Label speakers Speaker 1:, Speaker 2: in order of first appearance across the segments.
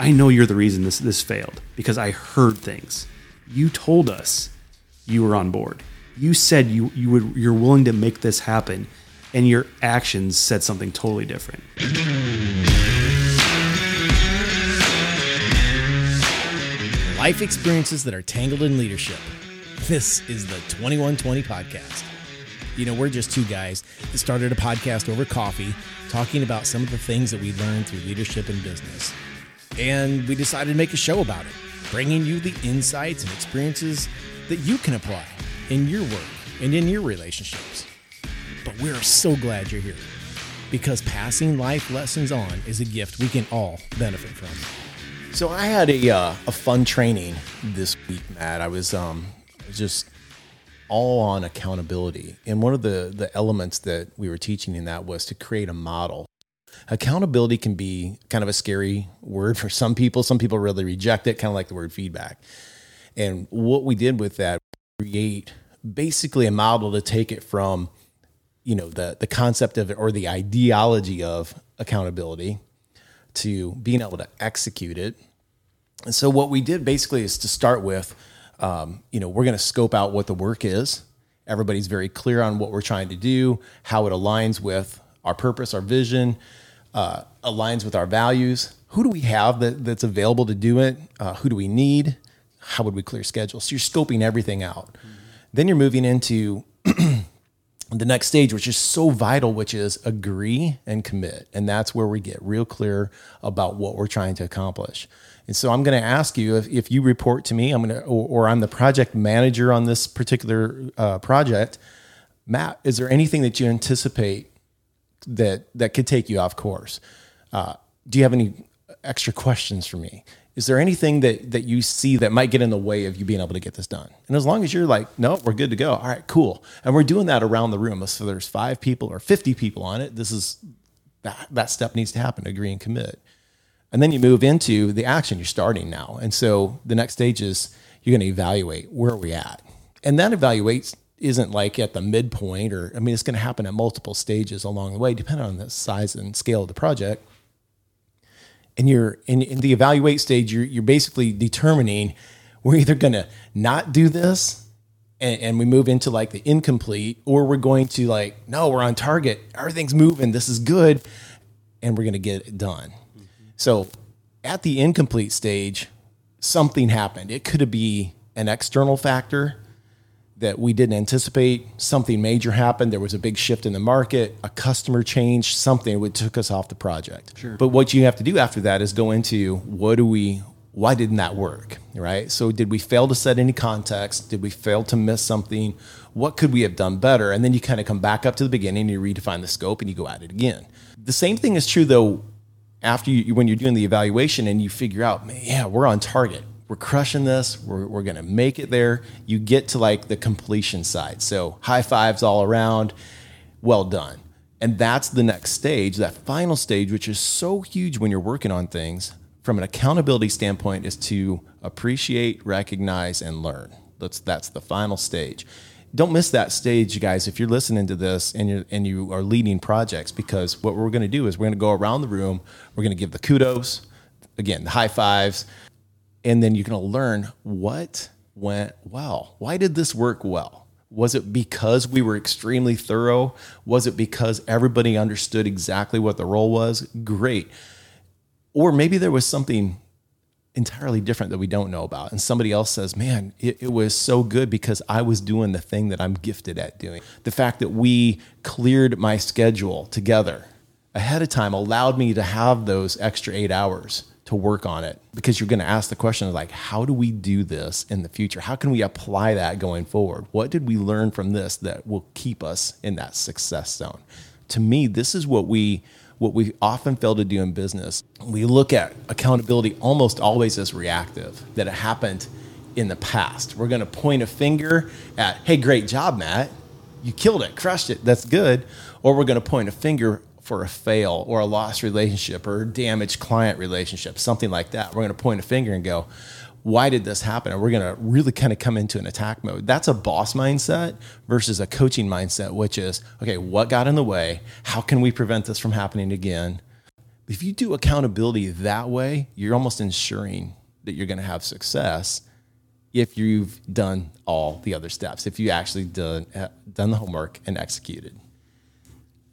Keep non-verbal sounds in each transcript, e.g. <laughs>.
Speaker 1: I know you're the reason this this failed because I heard things. You told us you were on board. You said you you would you're willing to make this happen, and your actions said something totally different.
Speaker 2: Life experiences that are tangled in leadership. This is the 2120 podcast. You know, we're just two guys that started a podcast over coffee talking about some of the things that we learned through leadership and business. And we decided to make a show about it, bringing you the insights and experiences that you can apply in your work and in your relationships. But we're so glad you're here because passing life lessons on is a gift we can all benefit from. So I had a uh, a fun training this week, Matt. I was um just all on accountability, and one of the the elements that we were teaching in that was to create a model. Accountability can be kind of a scary word for some people. Some people really reject it, kind of like the word feedback. And what we did with that, create basically a model to take it from, you know, the the concept of it or the ideology of accountability to being able to execute it. And so what we did basically is to start with, um, you know, we're going to scope out what the work is. Everybody's very clear on what we're trying to do, how it aligns with our purpose, our vision, uh, aligns with our values. Who do we have that, that's available to do it? Uh, who do we need? How would we clear schedules? So you're scoping everything out. Mm-hmm. Then you're moving into <clears throat> the next stage, which is so vital, which is agree and commit. And that's where we get real clear about what we're trying to accomplish. And so I'm going to ask you if, if you report to me, I'm going to, or, or I'm the project manager on this particular uh, project. Matt, is there anything that you anticipate that that could take you off course? Uh, do you have any extra questions for me? is there anything that that you see that might get in the way of you being able to get this done? And as long as you're like, no, we're good to go. All right, cool. And we're doing that around the room. So there's five people or 50 people on it. This is that that step needs to happen, agree and commit. And then you move into the action. You're starting now. And so the next stage is you're going to evaluate where are we at. And that evaluates isn't like at the midpoint or I mean it's going to happen at multiple stages along the way, depending on the size and scale of the project and you're in, in the evaluate stage, you're, you're basically determining we're either going to not do this and, and, we move into like the incomplete, or we're going to like, no, we're on target, everything's moving, this is good, and we're going to get it done. Mm-hmm. So at the incomplete stage, something happened. It could be an external factor that we didn't anticipate. Something major happened. There was a big shift in the market, a customer change, something that took us off the project. Sure. But what you have to do after that is go into what do we, why didn't that work? Right. So did we fail to set any context? Did we fail to miss something? What could we have done better? And then you kind of come back up to the beginning, you redefine the scope, and you go at it again. The same thing is true though after you, when you're doing the evaluation and you figure out, man, yeah, we're on target we're crushing this. We're, we're going to make it there. You get to like the completion side. So high fives all around. Well done. And that's the next stage, that final stage, which is so huge when you're working on things from an accountability standpoint, is to appreciate, recognize, and learn. That's, that's the final stage. Don't miss that stage, you guys, if you're listening to this and, you're, and you are leading projects, because what we're going to do is we're going to go around the room. We're going to give the kudos, again, the high fives and then you're going to learn what went well. Why did this work well? Was it because we were extremely thorough? Was it because everybody understood exactly what the role was? Great. Or maybe there was something entirely different that we don't know about. And somebody else says, man, it, it, was so good because I was doing the thing that I'm gifted at doing. The fact that we cleared my schedule together ahead of time allowed me to have those extra eight hours to work on it because you're going to ask the question like how do we do this in the future? How can we apply that going forward? What did we learn from this that will keep us in that success zone? To me this is what we what we often fail to do in business. We look at accountability almost always as reactive that it happened in the past. We're going to point a finger at hey great job matt. You killed it crushed it. That's good. Or we're going to point a finger for a fail or a lost relationship or a damaged client relationship, something like that. We're going to point a finger and go, why did this happen? And we're going to really kind of come into an attack mode. That's a boss mindset versus a coaching mindset, which is, okay, what got in the way? How can we prevent this from happening again? if you do accountability that way, you're almost ensuring that you're going to have success if you've done all the other steps, if you actually done uh, done the homework and executed.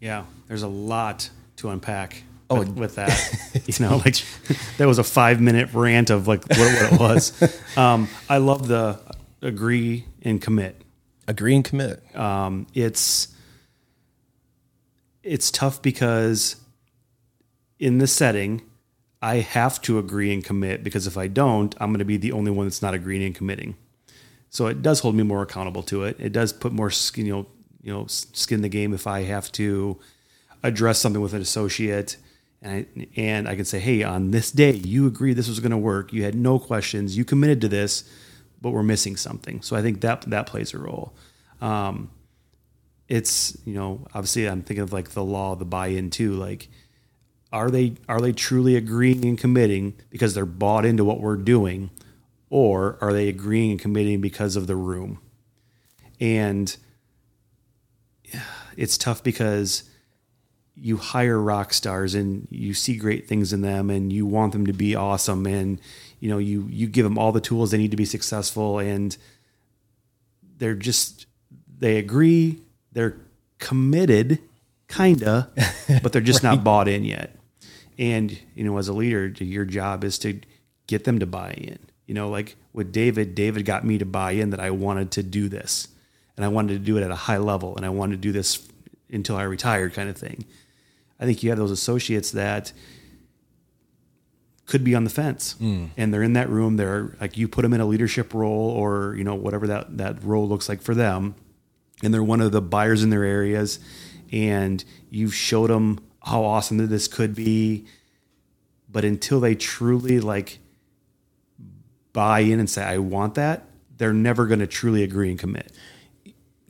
Speaker 1: Yeah, there's a lot to unpack. Oh, with, with that, <laughs> you know, like <laughs> that was a five minute rant of like what, what it was. <laughs> Um, I love the agree and commit.
Speaker 2: Agree and commit.
Speaker 1: Um, it's it's tough because in this setting, I have to agree and commit because if I don't, I'm going to be the only one that's not agreeing and committing. So it does hold me more accountable to it. It does put more skin, you know, you know, skin the game if I have to address something with an associate and I, and I can say, hey, on this day, you agreed this was going to work. You had no questions. You committed to this, but we're missing something. So I think that that plays a role. Um, it's you know obviously I'm thinking of like the law, the buy-in too. Like, are they are they truly agreeing and committing because they're bought into what we're doing, or are they agreeing and committing because of the room? And it's tough because you hire rock stars and you see great things in them and you want them to be awesome and you know you you give them all the tools they need to be successful and they're just they agree they're committed kinda <laughs> but they're just right. not bought in yet. And you know as a leader your job is to get them to buy in. You know like with david david got me to buy in that i wanted to do this and i wanted to do it at a high level and i wanted to do this until i retired kind of thing. I think you have those associates that could be on the fence. Mm. and they're in that room they're like you put them in a leadership role or you know whatever that that role looks like for them and they're one of the buyers in their areas and you've showed them how awesome that this could be but until they truly like buy in and say i want that they're never going to truly agree and commit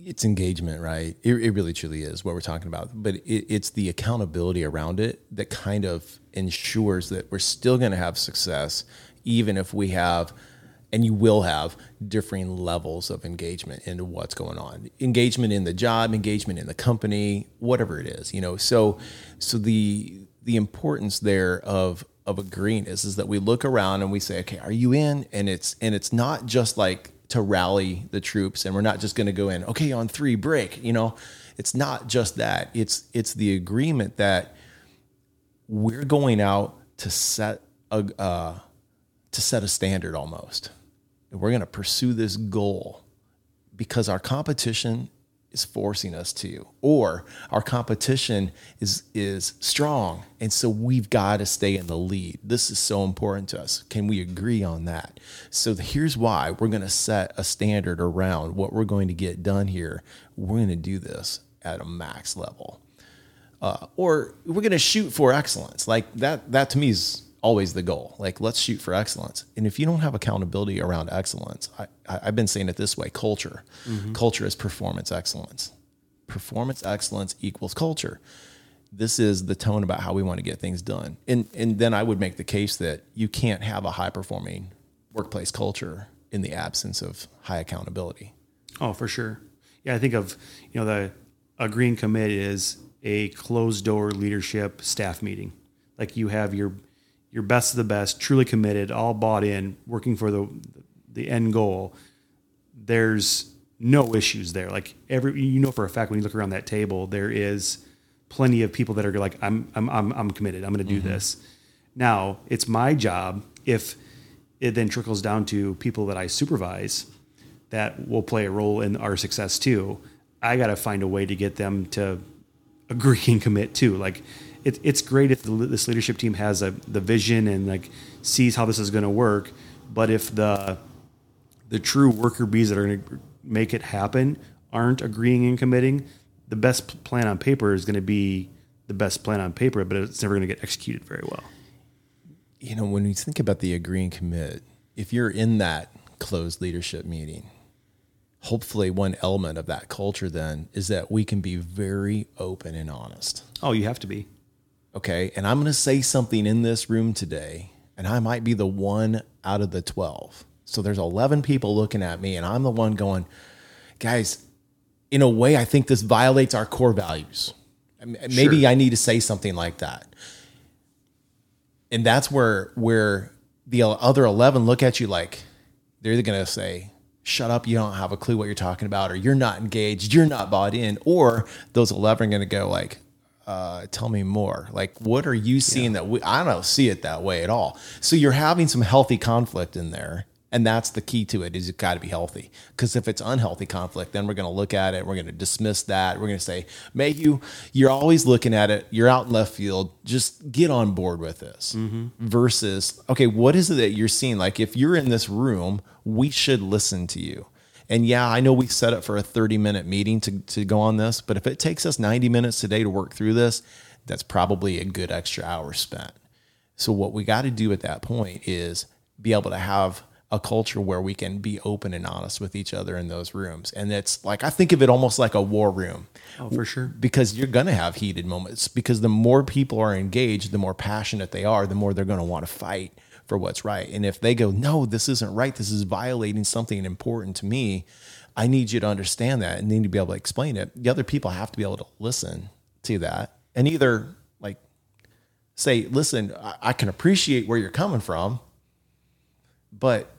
Speaker 2: it's engagement, right? It, it, really truly is what we're talking about. But it, it's the accountability around it that kind of ensures that we're still going to have success, even if we have, and you will have, differing levels of engagement into what's going on. Engagement in the job, engagement in the company, whatever it is, you know. So, so the the importance there of of agreeing is is that we look around and we say, okay, are you in? And it's and it's not just like to rally the troops and we're not just going to go in okay on 3 break you know? It's not just that. It's it's the agreement that we're going out to set a uh, to set a standard almost. And we're going to pursue this goal because our competition is forcing us to or our competition is is strong. And so we've got to stay in the lead. This is so important to us. Can we agree on that? So here's why we're going to set a standard around what we're going to get done here. We're going to do this at a max level. Uh, or we're going to shoot for excellence. Like that that to me is always the goal. Like, let's shoot for excellence. And if you don't have accountability around excellence, I, have been saying it this way culture. Mm-hmm. Culture is performance excellence. Performance excellence equals culture. This is the tone about how we want to get things done. And, and then I would make the case that you can't have a high performing workplace culture in the absence of high accountability.
Speaker 1: Oh, for sure. Yeah, I think of, you know, the agree and commit is a closed door leadership staff meeting. Like you have your your best of the best, truly committed, all bought in, working for the the end goal, there's no issues there. Like every you know for a fact when you look around that table, there is plenty of people that are like, I'm I'm I'm, I'm committed. I'm going to do mm-hmm. this. Now it's my job if it then trickles down to people that I supervise that will play a role in our success too. I got to find a way to get them to agree and commit too. Like it, it's great if the, this leadership team has a, the vision and like sees how this is going to work. But if the the true worker bees that are going to make it happen aren't agreeing and committing, the best plan on paper is going to be the best plan on paper, but it's never going to get executed very well.
Speaker 2: You know, when we think about the agree and commit, if you're in that closed leadership meeting, hopefully one element of that culture then is that we can be very open and honest.
Speaker 1: Oh, you have to be.
Speaker 2: Okay. And I'm going to say something in this room today, and I might be the one out of the 12. So there's 11 people looking at me, and I'm the one going, guys, in a way, I think this violates our core values. Maybe sure. I need to say something like that. and that's where where the other 11 look at you like they're either going to say shut up you don't have a clue what you're talking about or you're not engaged you're not bought in or those 11 are going to go like uh, tell me more. Like what are you seeing that we i don't see it that way at all. So you're having some healthy conflict in there and that's the key to it is it's got to be healthy. Because if it's unhealthy conflict then we're going to look at it we're going to dismiss that we're going to say mayhew you're always looking at it you're out in left field just get on board with this. Versus okay what is it that you're seeing? Like if you're in this room we should listen to you and yeah i know we set it for a 30 minute meeting to, to go on this but if it takes us 90 minutes today to work through this that's probably a good extra hour spent so what we got to do at that point is be able to have a culture where we can be open and honest with each other in those rooms. And it's like I think of it almost like a war room.
Speaker 1: Oh, for sure.
Speaker 2: Because you're going to have heated moments because the more people are engaged, the more passionate they are, the more they're going to want to fight for what's right. And if they go, "No, this isn't right. This is violating something important to me." I need you to understand that and need to be able to explain it. The other people have to be able to listen to that and either like say, listen, I, I can appreciate where you're coming from, but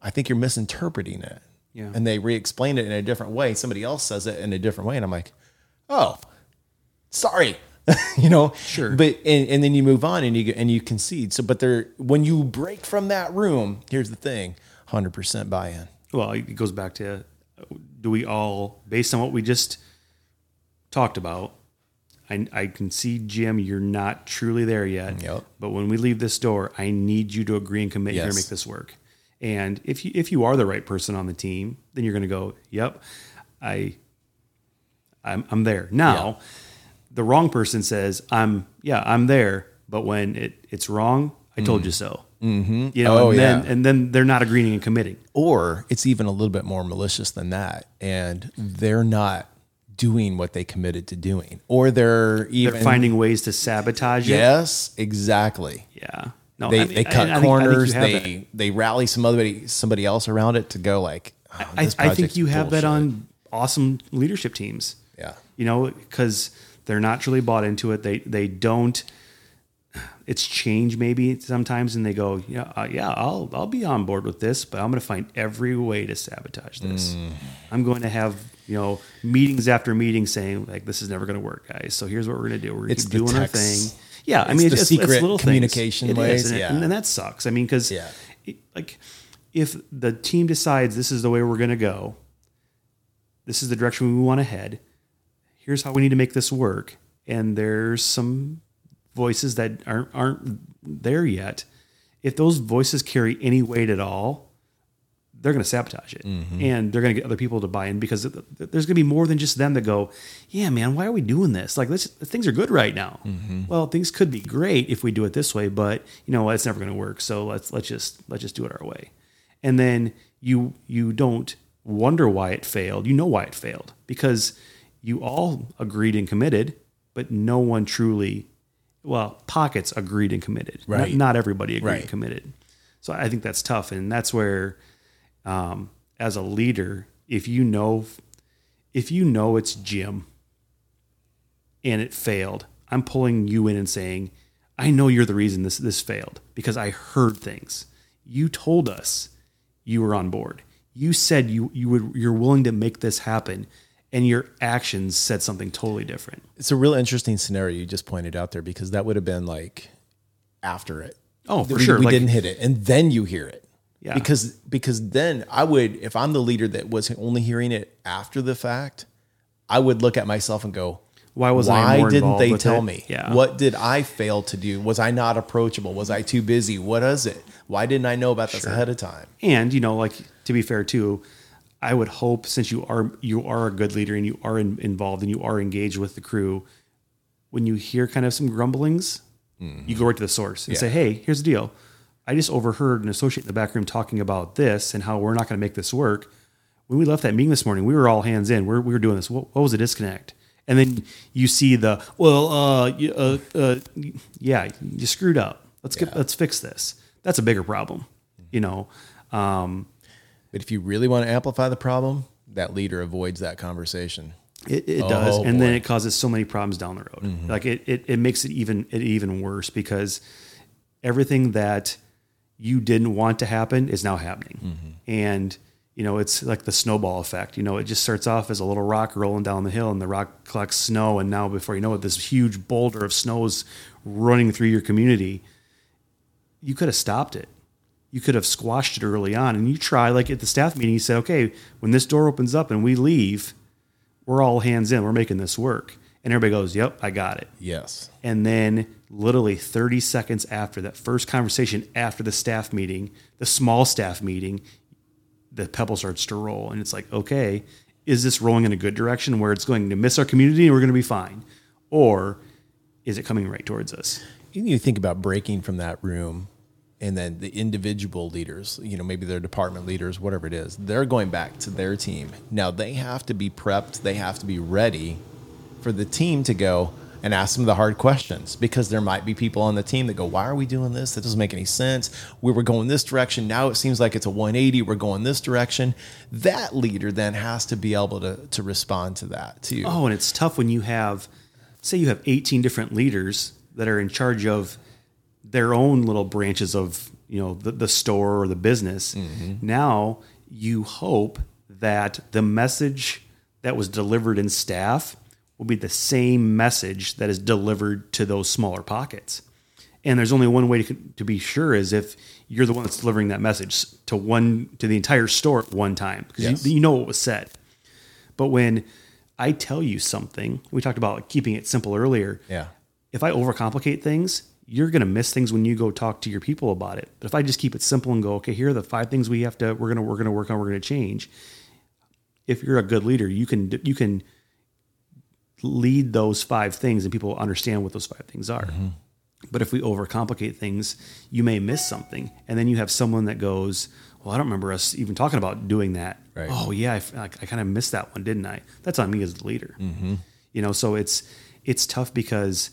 Speaker 2: I think you're misinterpreting it.
Speaker 1: Yeah.
Speaker 2: And they re-explain it in a different way. Somebody else says it in a different way, and I'm like, oh, sorry. <laughs> you know,
Speaker 1: Sure.
Speaker 2: But and, and then you move on and you and you concede. So, but there, when you break from that room, here's the thing: hundred percent buy-in.
Speaker 1: Well, it goes back to do we all, based on what we just talked about, I, I can see, Jim, you're not truly there yet.
Speaker 2: Yep.
Speaker 1: But when we leave this door, I need you to agree and commit here
Speaker 2: Yes.
Speaker 1: to make this work. And if you if you are the right person on the team, then you're going to go, "Yep, I, I'm I'm there." Now, the wrong person says, "I'm yeah, I'm there," but when it it's wrong, I told you so. Mm-hmm. You know,
Speaker 2: Oh,
Speaker 1: and then
Speaker 2: yeah.
Speaker 1: and then they're not agreeing and committing.
Speaker 2: Or it's even a little bit more malicious than that, and they're not doing what they committed to doing, or they're even
Speaker 1: They're finding ways to sabotage it.
Speaker 2: Yes, exactly.
Speaker 1: Yeah. No,
Speaker 2: They
Speaker 1: I mean,
Speaker 2: they cut
Speaker 1: I think- I think you
Speaker 2: corners.
Speaker 1: that.
Speaker 2: they they rally some other somebody else around it to go like. oh,
Speaker 1: I, think you have that on awesome leadership teams.
Speaker 2: Yeah.
Speaker 1: You know, because they're not truly bought into it. They they don't. It's change maybe sometimes, and they go, yeah, uh, yeah, I'll I'll be on board with this, but I'm going to find every way to sabotage this.
Speaker 2: Mm.
Speaker 1: I'm going to have you know meetings after meetings saying like this is never going to work, guys. So here's what we're going to do. We're going to
Speaker 2: It's
Speaker 1: keep doing our thing. Yeah, I mean,
Speaker 2: the
Speaker 1: it's,
Speaker 2: secret
Speaker 1: it's little
Speaker 2: communication
Speaker 1: things.
Speaker 2: Ways,
Speaker 1: is, and, it- and that sucks. I mean, because
Speaker 2: Yeah.
Speaker 1: like if the team decides this is the way we're going to go, this is the direction we want to head. Here's how we need to make this work. And there's some voices that aren't aren't there yet. If those voices carry any weight at all, they're going to sabotage it, mm-hmm. and they're going to get other people to buy in because th- th- there's going to be more than just them that go, "Yeah, man, why are we doing this? Like, let's things are good right now. Mm-hmm. Well, things could be great if we do it this way, but you know, it's never going to work. So let's let's just let's just do it our way." And then you you don't wonder why it failed. You know why it failed because you all agreed and committed, but no one truly, well, pockets agreed and committed. Not-
Speaker 2: Right.
Speaker 1: Not, everybody agreed
Speaker 2: Right.
Speaker 1: and committed. So I think that's tough, and that's where, um, as a leader, if you know, if you know it's Jim, and it failed, I'm pulling you in and saying, I know you're the reason this this failed because I heard things. You told us you were on board. You said you you would you're willing to make this happen, and your actions said something totally different.
Speaker 2: It's a real interesting scenario you just pointed out there because that would have been like after it.
Speaker 1: Oh, for
Speaker 2: we,
Speaker 1: sure.
Speaker 2: We
Speaker 1: Like-
Speaker 2: didn't hit it, and then you hear it.
Speaker 1: Yeah.
Speaker 2: Because because then I would, if I'm the leader that was only hearing it after the fact, I would look at myself and go,
Speaker 1: Why wasn't I
Speaker 2: Why didn't they tell
Speaker 1: it?"
Speaker 2: me?
Speaker 1: Yeah.
Speaker 2: What did I fail to do? Was I not approachable? Was I too busy? What is it? Why didn't I know about this ahead of time?
Speaker 1: And you know, like to be fair too, I would hope since you are you are a good leader and you are in, involved and you are engaged with the crew, when you hear kind of some grumblings, you go right to the source and
Speaker 2: Yeah.
Speaker 1: say, "Hey, here's the deal. I just overheard an associate in the back room talking about this and how we're not going to make this work. When we left that meeting this morning, we were all hands in. We're, we were doing this. What, what was the disconnect?" And then you see the well, uh, uh, uh, yeah, you screwed up. Let's get let's fix this. That's a bigger problem, you know. Um,
Speaker 2: But if you really want to amplify the problem, that leader avoids that conversation.
Speaker 1: It, it does,
Speaker 2: Oh,
Speaker 1: and then it causes so many problems down the road. Mm-hmm. Like it, it, it makes it even it even worse because everything that you didn't want to happen is now happening. Mm-hmm. And, you know, it's like the snowball effect. You know, it just starts off as a little rock rolling down the hill and the rock collects snow. And now, before you know it, this huge boulder of snow is running through your community. You could have stopped it. You could have squashed it early on. And you try, like at the staff meeting, you say, okay, when this door opens up and we leave, we're all hands in, we're making this work. And everybody goes, yep, I got it.
Speaker 2: Yes.
Speaker 1: And then, literally 30 seconds after that first conversation, after the staff meeting, the small staff meeting, the pebble starts to roll. And it's like, okay, is this rolling in a good direction where it's going to miss our community and we're going to be fine? Or is it coming right towards us?
Speaker 2: You think about breaking from that room and then the individual leaders, you know, maybe their department leaders, whatever it is, they're going back to their team. Now they have to be prepped, they have to be ready for the team to go and ask them the hard questions because there might be people on the team that go, Why are we doing this? That doesn't make any sense. We were going this direction. Now it seems like it's a 180. We're going this direction. That leader then has to be able to, to respond to that too.
Speaker 1: Oh, and it's tough when you have, say, you have 18 different leaders that are in charge of their own little branches of, you know, the, the store or the business. Mm-hmm. Now you hope that the message that was delivered in staff will be the same message that is delivered to those smaller pockets. And there's only one way to, to be sure is if you're the one that's delivering that message to one to the entire store at one time because
Speaker 2: Yes.
Speaker 1: you, you know what was said. But when I tell you something, we talked about keeping it simple earlier.
Speaker 2: Yeah.
Speaker 1: If I overcomplicate things, you're going to miss things when you go talk to your people about it. But if I just keep it simple and go, okay, here are the five things we have to we're going to we're going to work on, we're going to change. If you're a good leader, you can you can lead those five things and people understand what those five things are. Mm-hmm. But if we overcomplicate things, you may miss something. And then you have someone that goes, Well, I don't remember us even talking about doing that.
Speaker 2: Right.
Speaker 1: Oh, yeah, I kind of missed that one, didn't I? That's on me as the leader. Mm-hmm. You know, so it's it's tough because,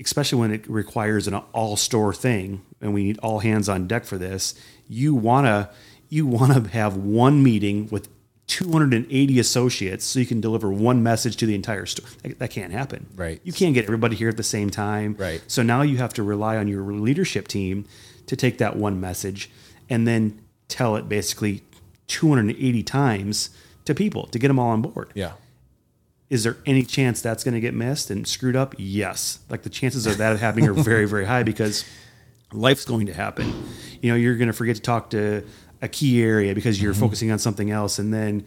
Speaker 1: especially when it requires an all store thing and we need all hands on deck for this, you wanna you wanna have one meeting with 280 associates so you can deliver one message to the entire store. That, that can't happen.
Speaker 2: Right.
Speaker 1: You can't get everybody here at the same time.
Speaker 2: Right.
Speaker 1: So now you have to rely on your leadership team to take that one message and then tell it basically 280 times to people to get them all on board.
Speaker 2: Yeah.
Speaker 1: Is there any chance that's going to get missed and screwed up? Yes. Like the chances of that happening are very, very high because life's going to happen. You know, you're going to forget to talk to a key area because you're focusing on something else, and then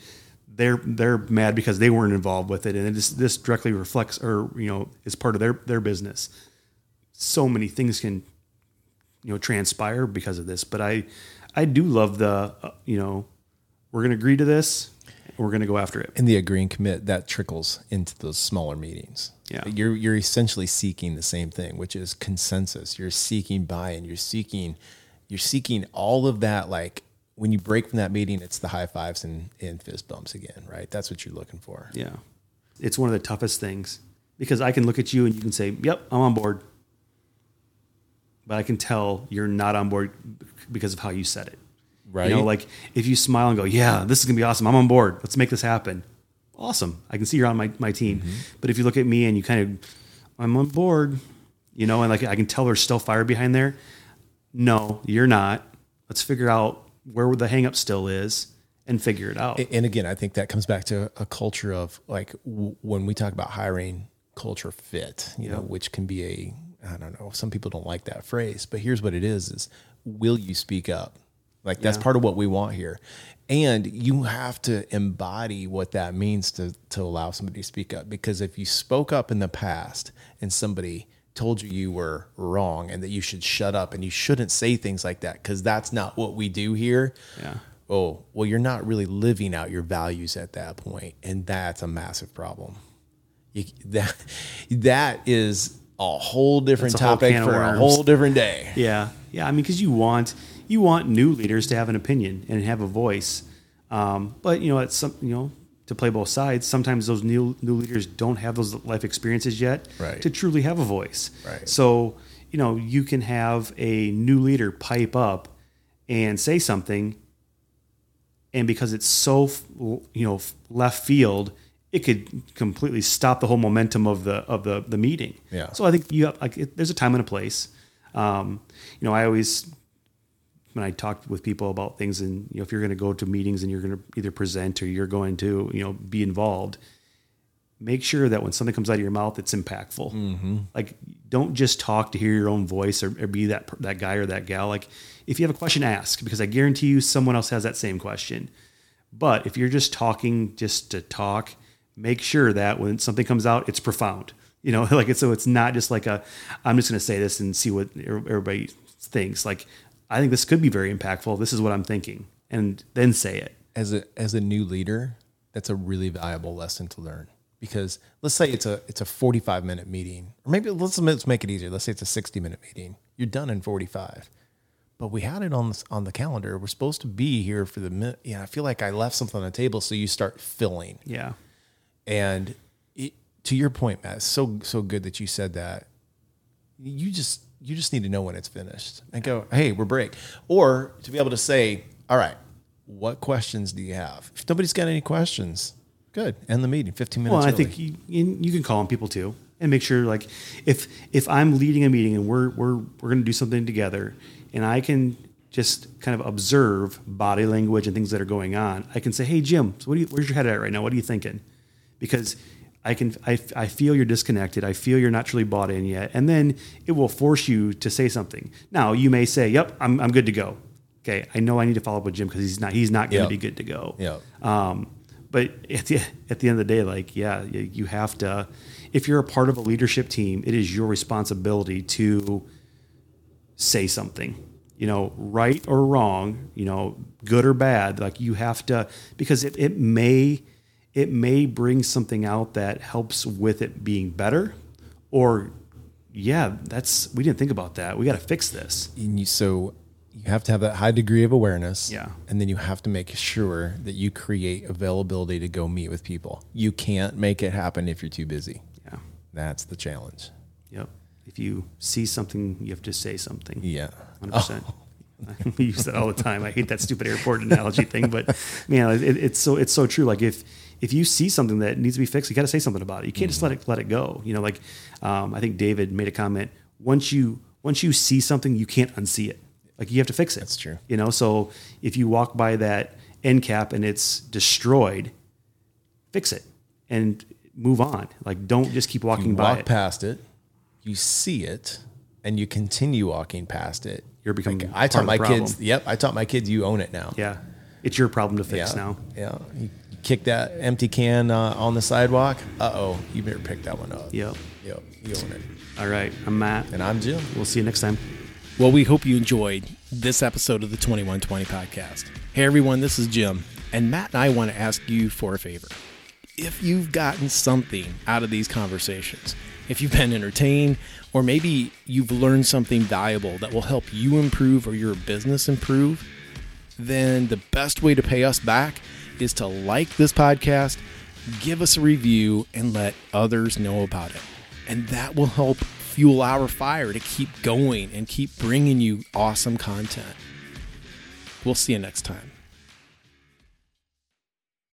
Speaker 1: they're they're mad because they weren't involved with it, and it just, this directly reflects or you know is part of their their business. So many things can you know transpire because of this, but I I do love the uh, you know we're going to agree to this, we're going to go after it.
Speaker 2: and the agree and commit that trickles into those smaller meetings.
Speaker 1: Yeah.
Speaker 2: You're you're essentially seeking the same thing, which is consensus. You're seeking buy-in. You're seeking you're seeking all of that like when you break from that meeting, it's the high fives and, and fist bumps again, right? That's what you're looking for.
Speaker 1: Yeah. It's one of the toughest things because I can look at you and you can say, "Yep, I'm on board." But I can tell you're not on board because of how you said it.
Speaker 2: Right.
Speaker 1: You know, like if you smile and go, "Yeah, this is going to be awesome. I'm on board. Let's make this happen." Awesome. I can see you're on my my team. Mm-hmm. But if you look at me and you kind of I'm on board, you know, and like I can tell there's still fire behind there. No, you're not. Let's figure out where the hang up still is and figure it out.
Speaker 2: and again, I think that comes back to a culture of like w- when we talk about hiring culture fit, you know, which can be a I don't know. Some people don't like that phrase, but here's what it is: is will you speak up? Like that's
Speaker 1: Yeah.
Speaker 2: part of what we want here, and you have to embody what that means to to allow somebody to speak up. Because if you spoke up in the past and somebody told you you were wrong and that you should shut up and you shouldn't say things like that because that's not what we do here
Speaker 1: Yeah.
Speaker 2: oh, well, you're not really living out your values at that point, and that's a massive problem. You, that that is a whole different
Speaker 1: a
Speaker 2: topic
Speaker 1: of
Speaker 2: for a whole different day.
Speaker 1: Yeah, yeah. I mean, because you want you want new leaders to have an opinion and have a voice, um, but you know, it's some you know to play both sides. Sometimes those new new leaders don't have those life experiences yet
Speaker 2: Right.
Speaker 1: to truly have a voice.
Speaker 2: Right.
Speaker 1: So you know, you can have a new leader pipe up and say something, and because it's so you know left field. It could completely stop the whole momentum of the of the the meeting.
Speaker 2: Yeah.
Speaker 1: So I think you have, like it, there's a time and a place. Um, you know, I always when I talk with people about things, and you know, if you're going to go to meetings and you're going to either present or you're going to you know be involved, make sure that when something comes out of your mouth, it's impactful.
Speaker 2: Mm-hmm.
Speaker 1: Like, don't just talk to hear your own voice or, or be that that guy or that gal. Like, if you have a question, ask because I guarantee you someone else has that same question. But if you're just talking just to talk, make sure that when something comes out, it's profound. You know, <laughs> like it's so it's not just like a I'm just going to say this and see what everybody thinks. Like, I think this could be very impactful. This is what I'm thinking, and then say it.
Speaker 2: As a as a new leader, that's a really valuable lesson to learn. Because let's say it's a it's a 45 minute meeting or maybe let's let's make it easier. Let's say it's a 60 minute meeting. You're done in 45 but we had it on the, on the calendar. We're supposed to be here for the minute yeah i feel like i left something on the table so you start filling.
Speaker 1: Yeah,
Speaker 2: and it, to your point matt it's so so good that you said that. You just you just need to know when it's finished and go hey we're break or to be able to say all right what questions do you have if nobody's got any questions good end the meeting 15 minutes
Speaker 1: Well, I
Speaker 2: early.
Speaker 1: think you, you can call on people too, and make sure like if if I'm leading a meeting and we're we're we're going to do something together, and I can just kind of observe body language and things that are going on, I can say, "Hey, Jim, so what do you, where's your head at right now? What are you thinking?" Because I can I, I feel you're disconnected. I feel you're not truly bought in yet, and then it will force you to say something. Now you may say, "Yep, I'm I'm good to go." Okay, I know I need to follow up with Jim because he's not he's not going to
Speaker 2: Yep.
Speaker 1: be good to go.
Speaker 2: Yep.
Speaker 1: Um, but at the, at the end of the day, like, yeah, you, you have to, if you're a part of a leadership team, it is your responsibility to say something, you know, right or wrong, you know, good or bad. Like you have to, because it, it may, it may bring something out that helps with it being better or yeah, that's, we didn't think about that. We got to fix this.
Speaker 2: And you, so you have to have that high degree of awareness.
Speaker 1: Yeah.
Speaker 2: And then you have to make sure that you create availability to go meet with people. You can't make it happen if you're too busy.
Speaker 1: Yeah.
Speaker 2: That's the challenge.
Speaker 1: Yep. If you see something, you have to say something.
Speaker 2: Yeah.
Speaker 1: Hundred percent. <laughs> <laughs> We use that all the time. I hate that stupid airport analogy thing, but man, it, it's so it's so true. Like if if you see something that needs to be fixed, you got to say something about it. You can't just let it let it go. You know, like um, I think David made a comment. Once you once you see something, you can't unsee it. Like you have to fix it.
Speaker 2: That's true.
Speaker 1: You know, so if you walk by that end cap and it's destroyed, fix it and move on. Like don't just keep walking
Speaker 2: You
Speaker 1: by
Speaker 2: walk
Speaker 1: it.
Speaker 2: past it, you see it, and you continue walking past it.
Speaker 1: You're becoming
Speaker 2: Like, I taught my kids, yep, I taught my kids you own it now.
Speaker 1: Yeah, it's your problem to fix
Speaker 2: yeah.
Speaker 1: now.
Speaker 2: Yeah. You, you kick that empty can uh, on the sidewalk. Uh oh, you better pick that one up.
Speaker 1: Yep.
Speaker 2: Yep. You own it.
Speaker 1: All right. I'm Matt.
Speaker 2: And I'm Jim.
Speaker 1: We'll see you next time.
Speaker 3: Well, we hope you enjoyed this episode of the 2120 podcast. Hey, everyone, this is Jim, and Matt and I want to ask you for a favor. If you've gotten something out of these conversations, if you've been entertained, or maybe you've learned something valuable that will help you improve or your business improve, then the best way to pay us back is to like this podcast, give us a review, and let others know about it. And that will help fuel our fire to keep going and keep bringing you awesome content. We'll see you next time.